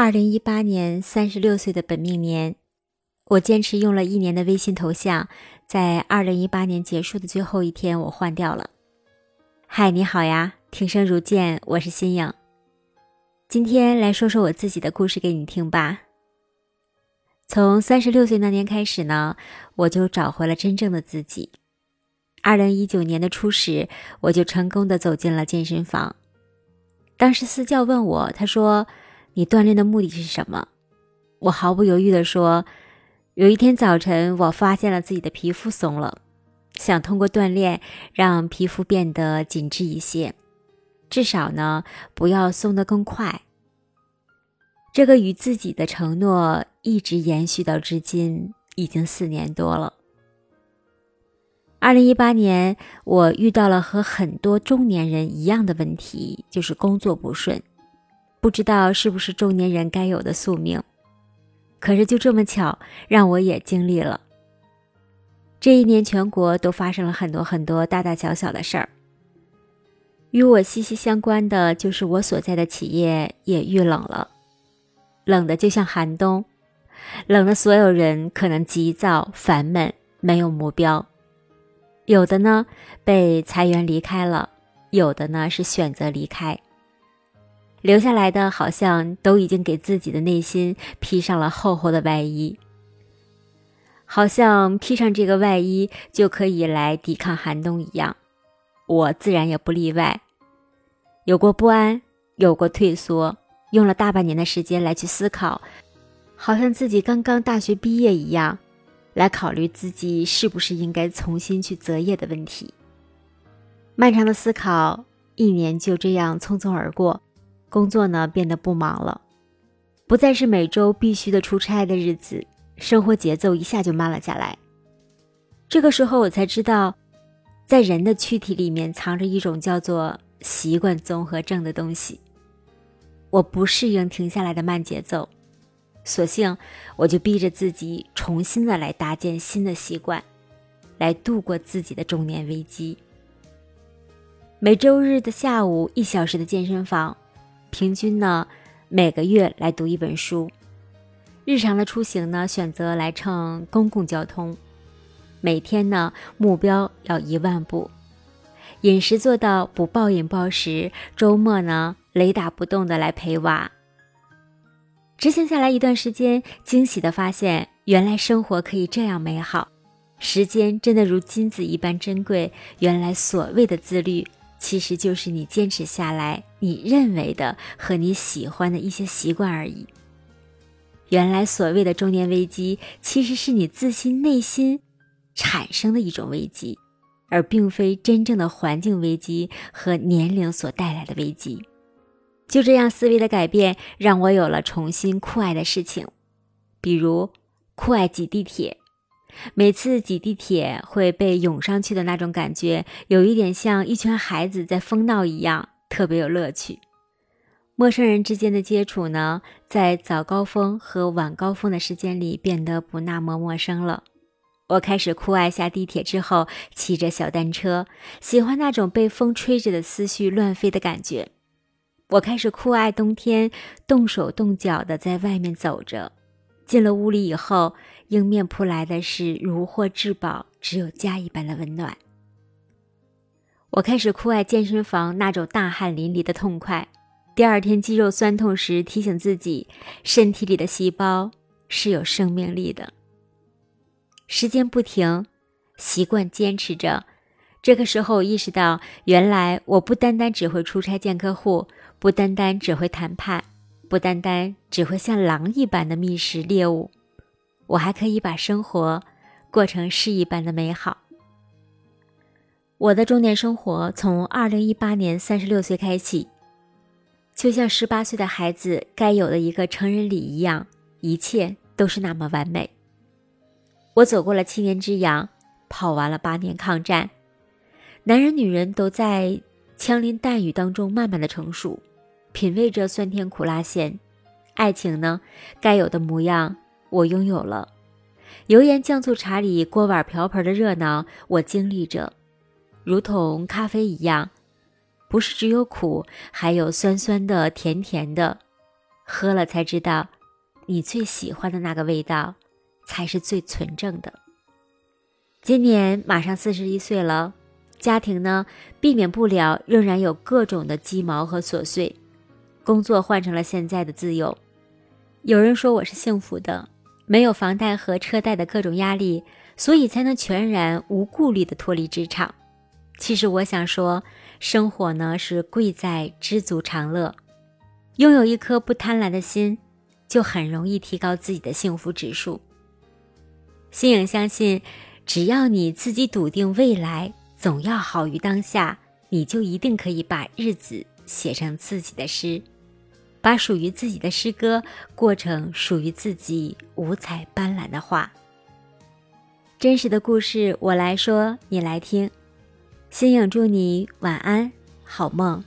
二零一八年三十六岁的本命年，我坚持用了一年的微信头像，在二零一八年结束的最后一天，我换掉了。嗨，你好呀，听声如见，我是新颖。今天来说说我自己的故事给你听吧。从三十六岁那年开始呢，我就找回了真正的自己。二零一九年的初始，我就成功的走进了健身房。当时私教问我，他说。你锻炼的目的是什么？我毫不犹豫地说：“有一天早晨，我发现了自己的皮肤松了，想通过锻炼让皮肤变得紧致一些，至少呢，不要松得更快。”这个与自己的承诺一直延续到至今，已经四年多了。二零一八年，我遇到了和很多中年人一样的问题，就是工作不顺。不知道是不是中年人该有的宿命，可是就这么巧，让我也经历了。这一年，全国都发生了很多很多大大小小的事儿。与我息息相关的就是我所在的企业也遇冷了，冷的就像寒冬，冷的所有人可能急躁、烦闷、没有目标。有的呢被裁员离开了，有的呢是选择离开。留下来的，好像都已经给自己的内心披上了厚厚的外衣，好像披上这个外衣就可以来抵抗寒冬一样。我自然也不例外，有过不安，有过退缩，用了大半年的时间来去思考，好像自己刚刚大学毕业一样，来考虑自己是不是应该重新去择业的问题。漫长的思考，一年就这样匆匆而过。工作呢变得不忙了，不再是每周必须的出差的日子，生活节奏一下就慢了下来。这个时候我才知道，在人的躯体里面藏着一种叫做习惯综合症的东西。我不适应停下来的慢节奏，索性我就逼着自己重新的来搭建新的习惯，来度过自己的中年危机。每周日的下午一小时的健身房。平均呢，每个月来读一本书。日常的出行呢，选择来乘公共交通。每天呢，目标要一万步。饮食做到不暴饮暴食。周末呢，雷打不动的来陪娃。执行下来一段时间，惊喜的发现，原来生活可以这样美好，时间真的如金子一般珍贵。原来所谓的自律。其实就是你坚持下来，你认为的和你喜欢的一些习惯而已。原来所谓的中年危机，其实是你自信内心产生的一种危机，而并非真正的环境危机和年龄所带来的危机。就这样，思维的改变让我有了重新酷爱的事情，比如酷爱挤地铁。每次挤地铁会被涌上去的那种感觉，有一点像一群孩子在疯闹一样，特别有乐趣。陌生人之间的接触呢，在早高峰和晚高峰的时间里变得不那么陌生了。我开始酷爱下地铁之后骑着小单车，喜欢那种被风吹着的思绪乱飞的感觉。我开始酷爱冬天动手动脚的在外面走着，进了屋里以后。迎面扑来的是如获至宝、只有家一般的温暖。我开始酷爱健身房那种大汗淋漓的痛快，第二天肌肉酸痛时提醒自己，身体里的细胞是有生命力的。时间不停，习惯坚持着。这个时候，我意识到，原来我不单单只会出差见客户，不单单只会谈判，不单单只会像狼一般的觅食猎物。我还可以把生活过成诗一般的美好。我的中年生活从二零一八年三十六岁开启，就像十八岁的孩子该有的一个成人礼一样，一切都是那么完美。我走过了七年之痒，跑完了八年抗战。男人女人都在枪林弹雨当中慢慢的成熟，品味着酸甜苦辣咸。爱情呢，该有的模样。我拥有了油盐酱醋茶里锅碗瓢盆的热闹，我经历着，如同咖啡一样，不是只有苦，还有酸酸的、甜甜的，喝了才知道，你最喜欢的那个味道，才是最纯正的。今年马上四十一岁了，家庭呢，避免不了仍然有各种的鸡毛和琐碎，工作换成了现在的自由。有人说我是幸福的，没有房贷和车贷的各种压力，所以才能全然无顾虑的脱离职场。其实我想说，生活呢是贵在知足常乐，拥有一颗不贪婪的心，就很容易提高自己的幸福指数。心影相信。只要你自己笃定未来总要好于当下，你就一定可以把日子写成自己的诗，把属于自己的诗歌过成属于自己五彩斑斓的画。真实的故事，我来说，你来听。心影祝你晚安，好梦。